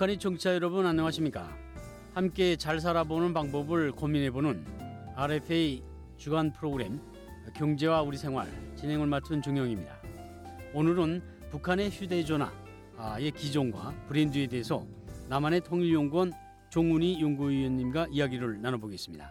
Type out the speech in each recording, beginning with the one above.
북한의 정치자 여러분 안녕하십니까? 함께 잘 살아보는 방법을 고민해보는 RFA 주간 프로그램 경제와 우리 생활 진행을 맡은 종영입니다. 오늘은 북한의 휴대전화의 기종과 브랜드에 대해서 남한의 통일연구원 종훈이 연구위원님과 이야기를 나눠보겠습니다.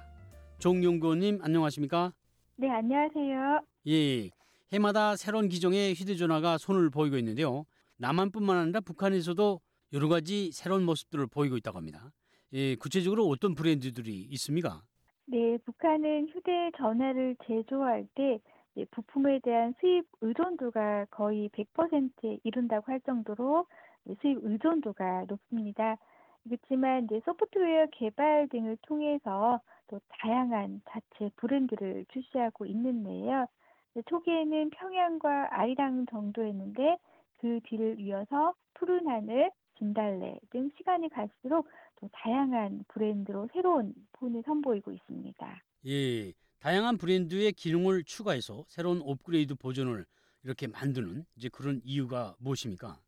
종 연구원님 안녕하십니까? 네, 안녕하세요. 예, 해마다 새로운 기종의 휴대전화가 손을 보이고 있는데요. 남한뿐만 아니라 북한에서도 여러 가지 새로운 모습들을 보이고 있다고 합니다. 예, 구체적으로 어떤 브랜드들이 있습니까? 네, 북한은 휴대전화를 제조할 때 부품에 대한 수입 의존도가 거의 100%에 이른다고 할 정도로 수입 의존도가 높습니다. 그렇지만 이제 소프트웨어 개발 등을 통해서 또 다양한 자체 브랜드를 출시하고 있는데요. 초기에는 평양과 아리랑 정도였는데 그 뒤를 이어서 푸른 하늘, 진달래 등 시간이 갈수록 또 다양한 브랜드로 새로운 폰을 선보이고 있습니다. 예, 다양한 브랜드의 기능을 추가해서 새로운 업그레이드 버전을 이렇게 만드는 이제 그런 이유가 무엇입니까?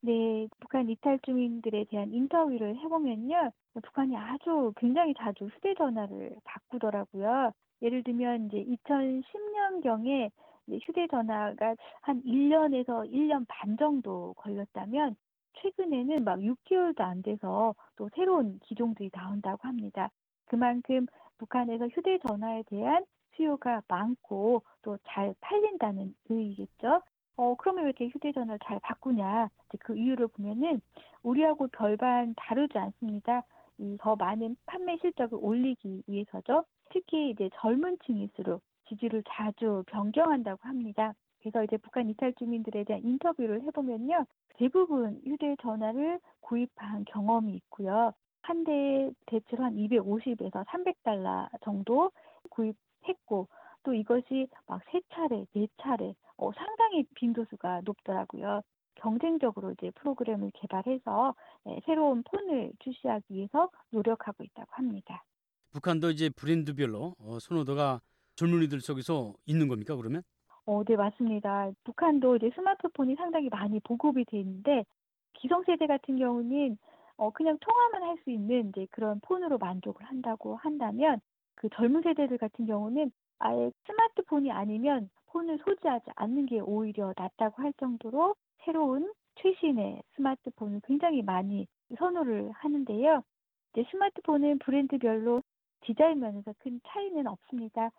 네, 북한 이탈 주민들에 대한 인터뷰를 해보면요. 북한이 아주 굉장히 자주 휴대전화를 바꾸더라고요. 예를 들면 이제 2010년경에 휴대전화가 한 1년에서 1년 반 정도 걸렸다면 최근에는 막 6개월도 안 돼서 또 새로운 기종들이 나온다고 합니다. 그만큼 북한에서 휴대전화에 대한 수요가 많고 또 잘 팔린다는 의의겠죠. 어, 그러면 왜 이렇게 휴대전화를 잘 바꾸냐? 그 이유를 보면은 우리하고 별반 다르지 않습니다. 이 더 많은 판매 실적을 올리기 위해서죠. 특히 이제 젊은 층일수록 지지를 자주 변경한다고 합니다. 그래서 이제 북한 이탈 주민들에 대한 인터뷰를 해보면요. 대부분 휴대전화를 구입한 경험이 있고요. 한 대에 대체로 한 250에서 300달러 정도 구입했고 또 이것이 막 세 차례, 네 차례, 어, 상당히 빈도수가 높더라고요. 경쟁적으로 이제 프로그램을 개발해서 네, 새로운 폰을 출시하기 위해서 노력하고 있다고 합니다. 북한도 이제 브랜드별로 어, 선호도가 젊은이들 속에서 있는 겁니까 그러면? 어, 네 맞습니다. 북한도 이제 스마트폰이 상당히 많이 보급이 돼 있는데 기성세대 같은 경우는 어, 그냥 통화만 할 수 있는 이제 그런 폰으로 만족을 한다고 한다면 그 젊은 세대들 같은 경우는 아예 스마트폰이 아니면 폰을 소지하지 않는 게 오히려 낫다고 할 정도로 새로운 최신의 스마트폰을 굉장히 많이 선호를 하는데요. 이제 스마트폰은 브랜드별로 디자인 면에서 큰 차이는 없습니다.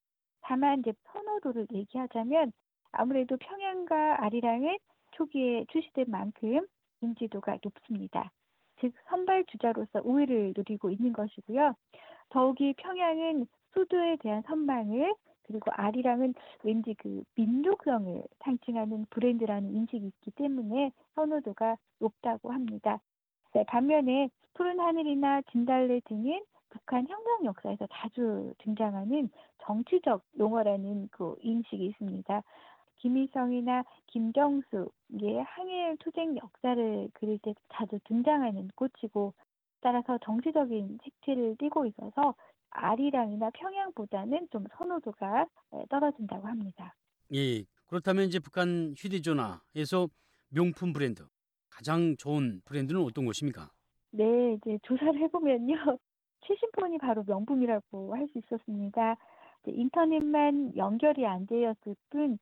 다만 이제 선호도를 얘기하자면 아무래도 평양과 아리랑은 초기에 출시된 만큼 인지도가 높습니다. 즉 선발 주자로서 우위를 누리고 있는 것이고요. 더욱이 평양은 수도에 대한 선망을 그리고 아리랑은 왠지 그 민족성을 상징하는 브랜드라는 인식이 있기 때문에 선호도가 높다고 합니다. 네, 반면에 푸른 하늘이나 진달래 등은 북한 혁명 역사에서 자주 등장하는 정치적 용어라는 그 인식이 있습니다. 김일성이나 김정수의 항일 투쟁 역사를 그릴 때 자주 등장하는 꽃이고 따라서 정치적인 색채를 띠고 있어서 아리랑이나 평양보다는 좀 선호도가 떨어진다고 합니다. 예. 그렇다면 이제 북한 휴대전화에서 명품 브랜드 가장 좋은 브랜드는 어떤 것입니까? 네, 이제 조사를 해보면요. 최신폰이 바로 명품이라고 할 수 있었습니다. 인터넷만 연결이 안 되었을 뿐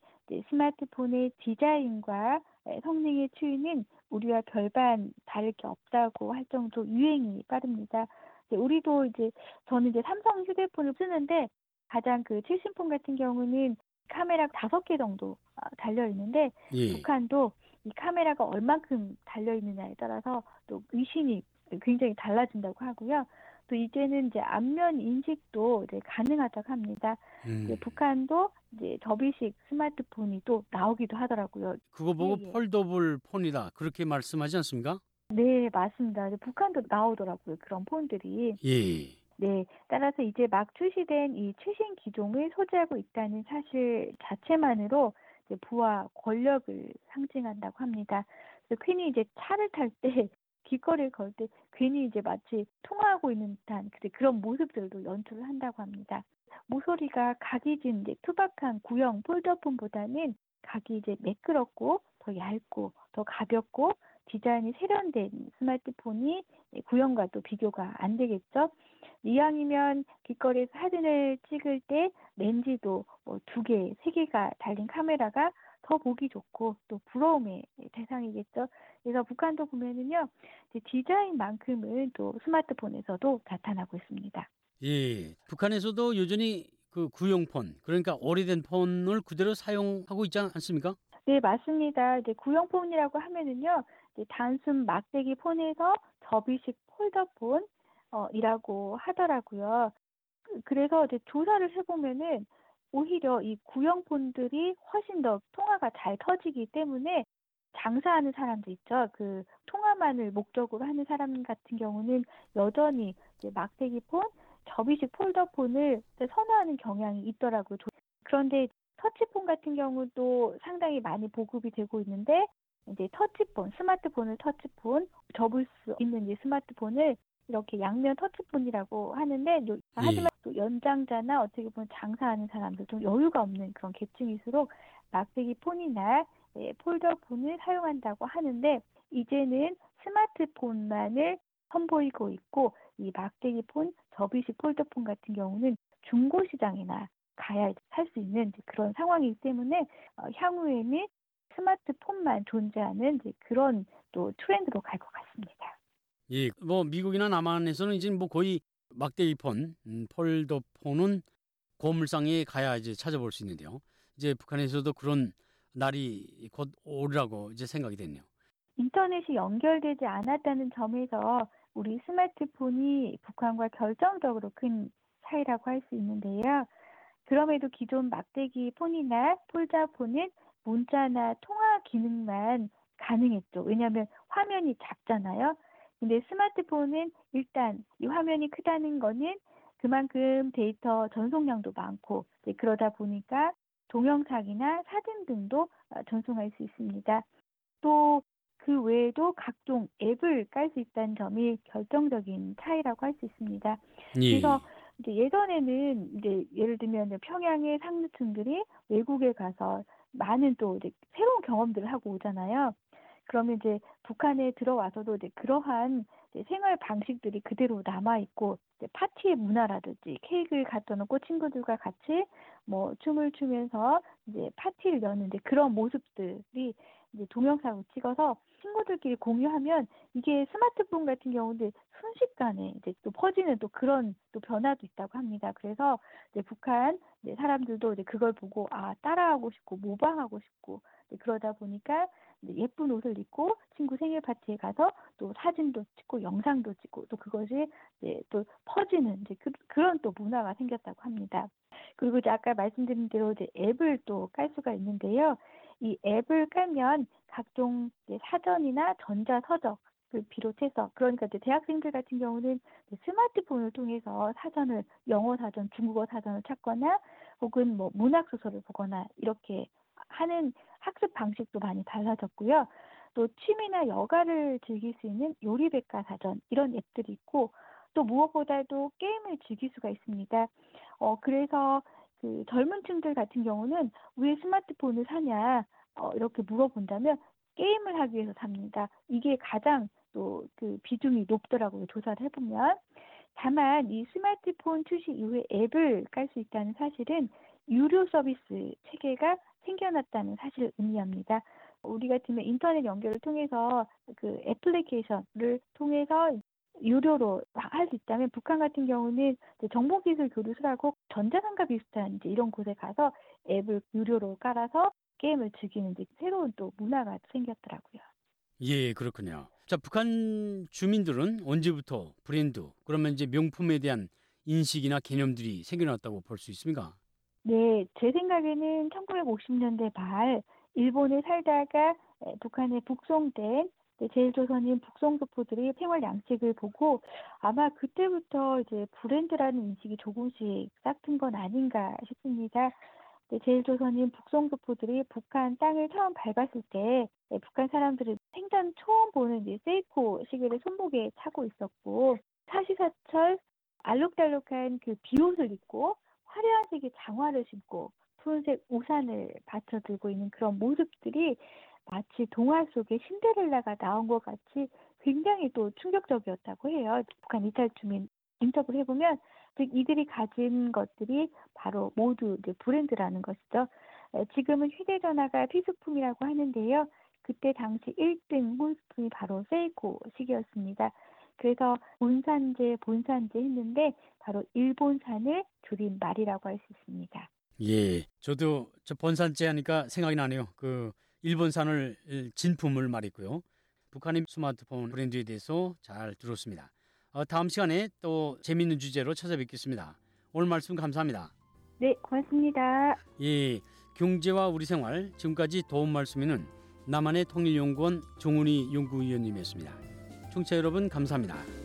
스마트폰의 디자인과 성능의 추이는 우리와 별반 다를 게 없다고 할 정도 유행이 빠릅니다. 우리도 이제 저는 이제 삼성 휴대폰을 쓰는데 가장 그 최신폰 같은 경우는 카메라 다섯 개 정도 아, 달려 있는데 예. 북한도 이 카메라가 얼만큼 달려 있느냐에 따라서 또 의신이 굉장히 달라진다고 하고요. 또 이제는 이제 안면 인식도 이제 가능하다고 합니다. 음. 이제 북한도 이제 접이식 스마트폰이 또 나오기도 하더라고요. 그거 보고 예, 예. 폴더블 폰이다 그렇게 말씀하지 않습니까? 네, 맞습니다. 북한도 나오더라고요. 그런 폰들이. 예. 네, 따라서 이제 막 출시된 이 최신 기종을 소지하고 있다는 사실 자체만으로 이제 부와 권력을 상징한다고 합니다. 그래서 괜히 이제 차를 탈 때 길거리를 걸때 괜히 이제 마치 통화하고 있는 듯한 그런 모습들도 연출을 한다고 합니다. 모서리가 각이 진 이제 투박한 구형 폴더폰보다는 각이 이제 매끄럽고 더 얇고 더 가볍고 디자인이 세련된 스마트폰이 구형과도 비교가 안 되겠죠. 이왕이면 길거리에서 사진을 찍을 때 렌즈도 뭐 두 개, 세 개가 달린 카메라가 더 보기 좋고 또 부러움의 대상이겠죠. 그래서 북한도 보면은요 디자인만큼은 또 스마트폰에서도 나타나고 있습니다. 예, 북한에서도 여전히 그 구형폰 그러니까 오래된 폰을 그대로 사용하고 있지 않습니까? 네 맞습니다. 이제 구형폰이라고 하면은요 단순 막대기 폰에서 접이식 폴더폰 어, 이라고 하더라고요. 그, 그래서 이제 조사를 해보면은 오히려 이 구형 폰들이 훨씬 더 통화가 잘 터지기 때문에 장사하는 사람도 있죠. 그 통화만을 목적으로 하는 사람 같은 경우는 여전히 이제 막대기 폰, 접이식 폴더 폰을 선호하는 경향이 있더라고요. 그런데 터치폰 같은 경우도 상당히 많이 보급이 되고 있는데 이제 터치폰, 스마트폰을 터치폰, 접을 수 있는 이 스마트폰을 이렇게 양면 터치폰이라고 하는데 예. 하지만 또 연장자나 어떻게 보면 장사하는 사람들 좀 여유가 없는 그런 계층일수록 막대기 폰이나 예, 폴더 폰을 사용한다고 하는데 이제는 스마트폰만을 선보이고 있고 이 막대기 폰, 접이식 폴더 폰 같은 경우는 중고 시장이나 가야 살 수 있는 그런 상황이기 때문에 어, 향후에는 스마트폰만 존재하는 그런 또 트렌드로 갈 것 같습니다. 예, 뭐 미국이나 남한에서는 이제 뭐 거의 막대기 폰, 음, 폴더폰은 고물상에 가야 이제 찾아볼 수 있는데요. 이제 북한에서도 그런 날이 곧 오리라고 이제 생각이 됐네요. 인터넷이 연결되지 않았다는 점에서 우리 스마트폰이 북한과 결정적으로 큰 차이라고 할 수 있는데요. 그럼에도 기존 막대기 폰이나 폴더폰은 문자나 통화 기능만 가능했죠. 왜냐하면 화면이 작잖아요. 근데 스마트폰은 일단 이 화면이 크다는 거는 그만큼 데이터 전송량도 많고 그러다 보니까 동영상이나 사진 등도 어, 전송할 수 있습니다. 또 그 외에도 각종 앱을 깔 수 있다는 점이 결정적인 차이라고 할 수 있습니다. 예. 그래서 이제 예전에는 이제 예를 들면 평양의 상류층들이 외국에 가서 많은 또 이제 새로운 경험들을 하고 오잖아요. 그러면 이제 북한에 들어와서도 이제 그러한 이제 생활 방식들이 그대로 남아 있고 파티의 문화라든지 케이크를 갖다 놓고 친구들과 같이 뭐 춤을 추면서 이제 파티를 여는 이제 그런 모습들이 이제 동영상을 찍어서 친구들끼리 공유하면 이게 스마트폰 같은 경우는 순식간에 이제 또 퍼지는 또 그런 또 변화도 있다고 합니다. 그래서 이제 북한 이제 사람들도 이제 그걸 보고 아 따라하고 싶고 모방하고 싶고 그러다 보니까 예쁜 옷을 입고 친구 생일 파티에 가서 또 사진도 찍고 영상도 찍고 또 그것이 이제 또 퍼지는 이제 그, 그런 또 문화가 생겼다고 합니다. 그리고 이제 아까 말씀드린 대로 이제 앱을 또 깔 수가 있는데요. 이 앱을 깔면 각종 사전이나 전자 서적 을 비롯해서 그러니까 이제 대학생들 같은 경우는 스마트폰을 통해서 사전을 영어 사전, 중국어 사전을 찾거나 혹은 뭐 문학 소설을 보거나 이렇게 하는 학습 방식도 많이 달라졌고요. 또 취미나 여가를 즐길 수 있는 요리백과 사전 이런 앱들이 있고 또 무엇보다도 게임을 즐길 수가 있습니다. 어 그래서 그 젊은 층들 같은 경우는 왜 스마트폰을 사냐 어, 이렇게 물어본다면 게임을 하기 위해서 삽니다. 이게 가장 또 그 비중이 높더라고요. 조사를 해보면. 다만 이 스마트폰 출시 이후에 앱을 깔 수 있다는 사실은 유료 서비스 체계가 생겨났다는 사실을 의미합니다. 우리 같으면 인터넷 연결을 통해서 그 애플리케이션을 통해서 유료로 할 수 있다면 북한 같은 경우는 정보기술 교류소라고 전자상가 비슷한 이제 이런 곳에 가서 앱을 유료로 깔아서 게임을 즐기는 이제 새로운 또 문화가 생겼더라고요. 예, 그렇군요. 자, 북한 주민들은 언제부터 브랜드 그러면 이제 명품에 대한 인식이나 개념들이 생겨났다고 볼 수 있습니까? 네, 제 생각에는 1950년대 말 일본에 살다가 북한에 북송된 제일조선인 북송소포들이 생활 양식을 보고 아마 그때부터 이제 브랜드라는 인식이 조금씩 싹튼 건 아닌가 싶습니다. 제일조선인 북송소포들이 북한 땅을 처음 밟았을 때 북한 사람들은 생전 처음 보는 이제 세이코 시계를 손목에 차고 있었고 사시사철 알록달록한 그 비옷을 입고 화려한 색의 장화를 신고 푸른색 우산을 받쳐 들고 있는 그런 모습들이 마치 동화 속에 신데렐라가 나온 것 같이 굉장히 또 충격적이었다고 해요. 북한 이탈 주민 인터뷰를 해보면 즉 이들이 가진 것들이 바로 모두 브랜드라는 것이죠. 에, 지금은 휴대전화가 필수품이라고 하는데요. 그때 당시 1등 혼수품이 바로 세이코식이었습니다. 그래서 본산제, 본산제 했는데 바로 일본산을 줄인 말이라고 할 수 있습니다. 예, 저도 저 번산제 하니까 생각이 나네요. 그 일본산을 진품을 말했고요. 북한의 스마트폰 브랜드에 대해서 잘 들었습니다. 어, 다음 시간에 또 재미있는 주제로 찾아뵙겠습니다. 오늘 말씀 감사합니다. 네, 고맙습니다. 예, 경제와 우리 생활 지금까지 도움 말씀에는 남한의 통일연구원 종훈이 연구위원님이었습니다. 청취자 여러분 감사합니다.